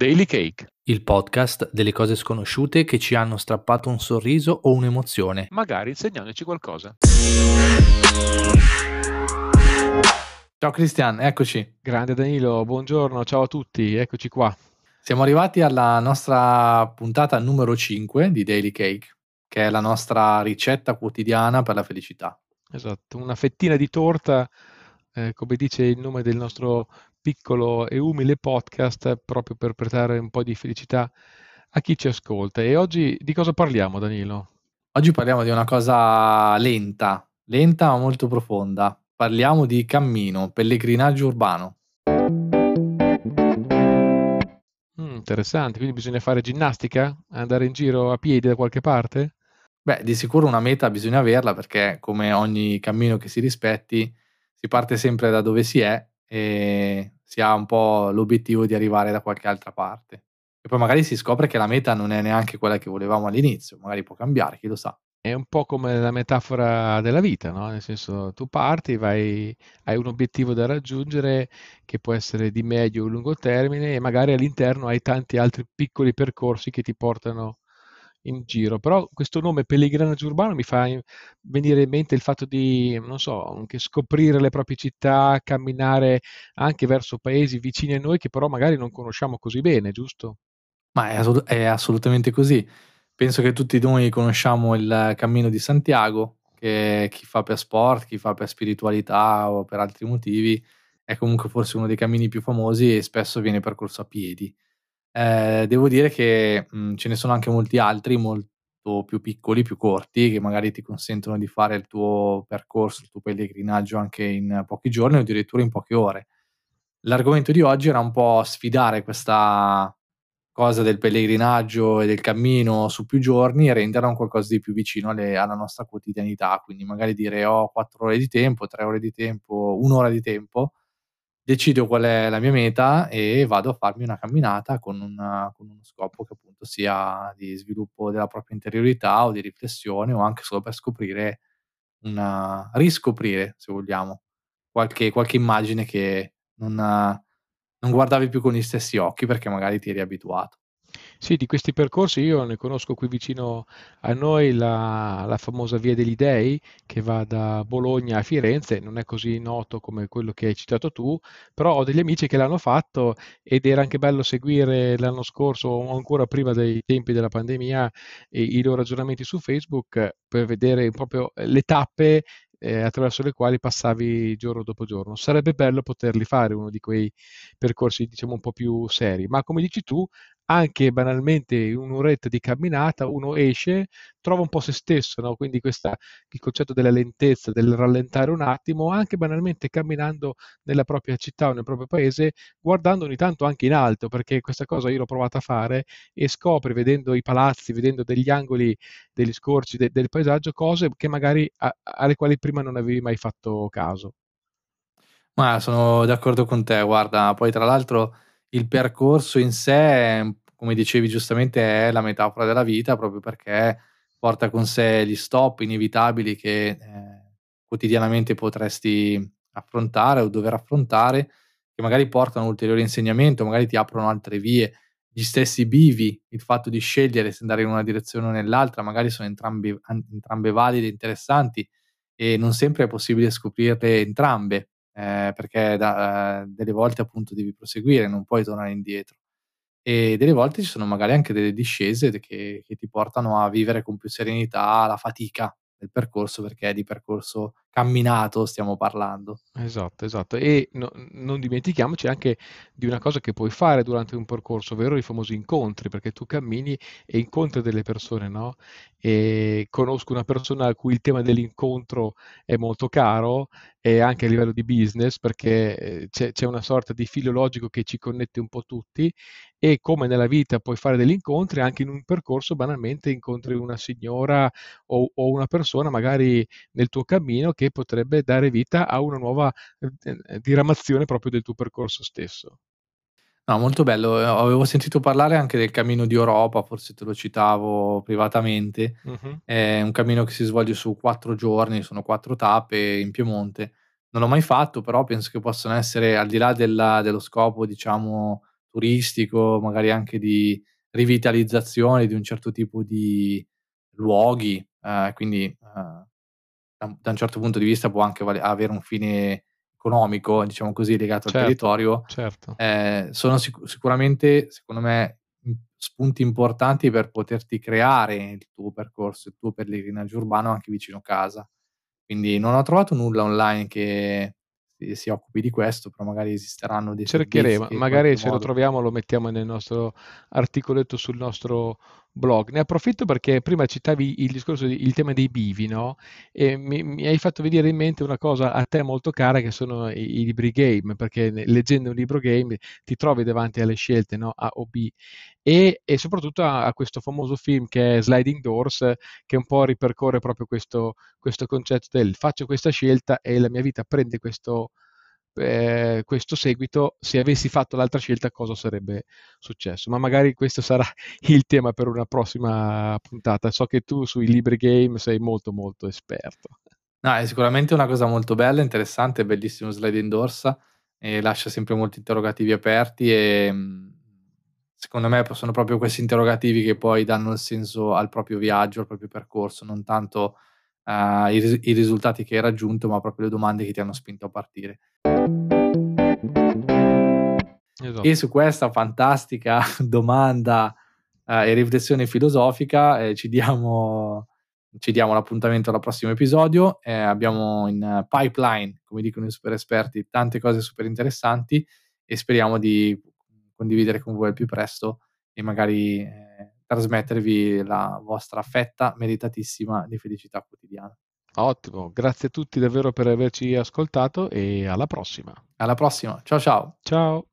Daily Cake, il podcast delle cose sconosciute che ci hanno strappato un sorriso o un'emozione. magari insegnandoci qualcosa. Ciao Cristian, eccoci. Grande Danilo, buongiorno, ciao a tutti, eccoci qua. Siamo arrivati alla nostra puntata numero 5 di Daily Cake, che è la nostra ricetta quotidiana per la felicità. Esatto, una fettina di torta, eh, come dice il nome del nostro piccolo e umile podcast, proprio per portare un po' di felicità a chi ci ascolta. E oggi di cosa parliamo, Danilo? Oggi parliamo di una cosa lenta, lenta ma molto profonda. Parliamo di cammino, pellegrinaggio urbano. Mm, interessante, quindi bisogna fare ginnastica? Andare in giro a piedi da qualche parte? Beh, di sicuro una meta bisogna averla perché come ogni cammino che si rispetti si parte sempre da dove si è e si ha un po' l'obiettivo di arrivare da qualche altra parte. E poi magari si scopre che la meta non è neanche quella che volevamo all'inizio, magari può cambiare, chi lo sa. È un po' come la metafora della vita, no? Nel senso, tu parti, vai, hai un obiettivo da raggiungere che può essere di medio o lungo termine e magari all'interno hai tanti altri piccoli percorsi che ti portano in giro. Però questo nome pellegrinaggio urbano mi fa venire in mente il fatto di, non so, anche scoprire le proprie città, camminare anche verso paesi vicini a noi che però magari non conosciamo così bene, giusto? Ma è, assolut- è assolutamente così. Penso che tutti noi conosciamo il Cammino di Santiago, che chi fa per sport, chi fa per spiritualità o per altri motivi, è comunque forse uno dei cammini più famosi e spesso viene percorso a piedi. Ehm, devo dire che, mhmm, ce ne sono anche molti altri molto più piccoli, più corti, che magari ti consentono di fare il tuo percorso, il tuo pellegrinaggio anche in pochi giorni o addirittura in poche ore. L'argomento di oggi era un po' sfidare questa cosa del pellegrinaggio e del cammino su più giorni e renderla un qualcosa di più vicino alle alla nostra quotidianità. Quindi magari dire: "Ho 4 ore di tempo, 3 ore di tempo, 1 ora di tempo", decido qual è la mia meta e vado a farmi una camminata con, una, con uno scopo che appunto sia di sviluppo della propria interiorità o di riflessione o anche solo per scoprire una riscoprire, se vogliamo, qualche, qualche immagine che non, non guardavi più con gli stessi occhi perché magari ti eri abituato. Sì, di questi percorsi io ne conosco qui vicino a noi la, la famosa Via degli Dei che va da Bologna a Firenze, non è così noto come quello che hai citato tu, però ho degli amici che l'hanno fatto ed era anche bello seguire l'anno scorso o ancora prima dei tempi della pandemia i, loro ragionamenti su Facebook per vedere proprio le tappe eh, attraverso le quali passavi giorno dopo giorno. Sarebbe bello poterli fare uno di quei percorsi, diciamo, un po' più seri, ma come dici tu, anche banalmente un'oretta di camminata uno esce, trova un po' se stesso, no? quindi questa, il concetto della lentezza, del rallentare un attimo, anche banalmente camminando nella propria città o nel proprio paese, guardando ogni tanto anche in alto, perché questa cosa io l'ho provata a fare e scopri vedendo i palazzi, vedendo degli angoli, degli scorci de- del paesaggio, cose che magari a- alle quali prima non avevi mai fatto caso. Ma sono d'accordo con te, guarda, poi tra l'altro il percorso in sé, come dicevi giustamente, è la metafora della vita proprio perché porta con sé gli stop inevitabili che eh, quotidianamente potresti affrontare o dover affrontare, che magari portano ulteriore insegnamento, magari ti aprono altre vie, gli stessi bivi, il fatto di scegliere se andare in una direzione o nell'altra, magari sono entrambi, entrambe valide e interessanti e non sempre è possibile scoprirle entrambe eh, perché da, delle volte appunto devi proseguire, non puoi tornare indietro. E delle volte ci sono magari anche delle discese che, che ti portano a vivere con più serenità la fatica del percorso, perché di percorso camminato stiamo parlando. Esatto, esatto. E no, non dimentichiamoci anche di una cosa che puoi fare durante un percorso, ovvero i famosi incontri, perché tu cammini e incontri delle persone, no? E conosco una persona a cui il tema dell'incontro è molto caro e anche a livello di business, perché eh, c'è, c'è una sorta di filo logico che ci connette un po' tutti e come nella vita puoi fare degli incontri, anche in un percorso banalmente incontri una signora o, o una persona magari nel tuo cammino che potrebbe dare vita a una nuova eh, diramazione proprio del tuo percorso stesso. No, molto bello. Eh, avevo sentito parlare anche del Cammino di Europa, forse te lo citavo privatamente. Uh-huh. È un cammino che si svolge su quattro giorni, sono quattro tappe in Piemonte. Non l'ho mai fatto, però penso che possano essere, al di là della, dello scopo, diciamo, turistico, magari anche di rivitalizzazione di un certo tipo di luoghi, ehm, quindi, ehm, da un certo punto di vista può anche vale avere un fine economico, diciamo così, legato al Certo, territorio, certo. ehm, sono sicu sicuramente, secondo me, spunti importanti per poterti creare il tuo percorso, il tuo pellegrinaggio urbano anche vicino casa. Quindi non ho trovato nulla online che si si occupi di questo, però magari esisteranno dei Cercheremo, magari se lo modo troviamo lo mettiamo nel nostro articoletto sul nostro blog. Ne approfitto perché prima citavi il discorso di il tema dei bivi, no, e mi mi hai fatto venire in mente una cosa a te molto cara che sono i i libri game, perché leggendo un libro game ti trovi davanti alle scelte, no, A o B, e e soprattutto a a questo famoso film che è Sliding Doors, che un po' ripercorre proprio questo questo concetto del: "Faccio questa scelta e la mia vita prende questo ehm, questo seguito, se avessi fatto l'altra scelta cosa sarebbe successo?" Ma magari questo sarà il tema per una prossima puntata. So che tu sui libri game sei molto, molto esperto. No, è sicuramente una cosa molto bella, interessante, bellissimo Sliding Doors e lascia sempre molti interrogativi aperti, ehm, secondo me sono proprio questi interrogativi che poi danno il senso al proprio viaggio, al proprio percorso, non tanto, uhm, i ris i risultati che hai raggiunto, ma proprio le domande che ti hanno spinto a partire. E Esatto. su questa fantastica domanda, uhm, e riflessione filosofica, ehm, ci diamo ci diamo l'appuntamento al prossimo episodio. Ehm, abbiamo in pipeline, come dicono i super esperti, tante cose super interessanti e speriamo di condividere con voi al più presto e magari, ehm, trasmettervi la vostra fetta meritatissima di felicità quotidiana. Ottimo, grazie a tutti davvero per averci ascoltato e alla prossima. Alla prossima, ciao ciao. Ciao.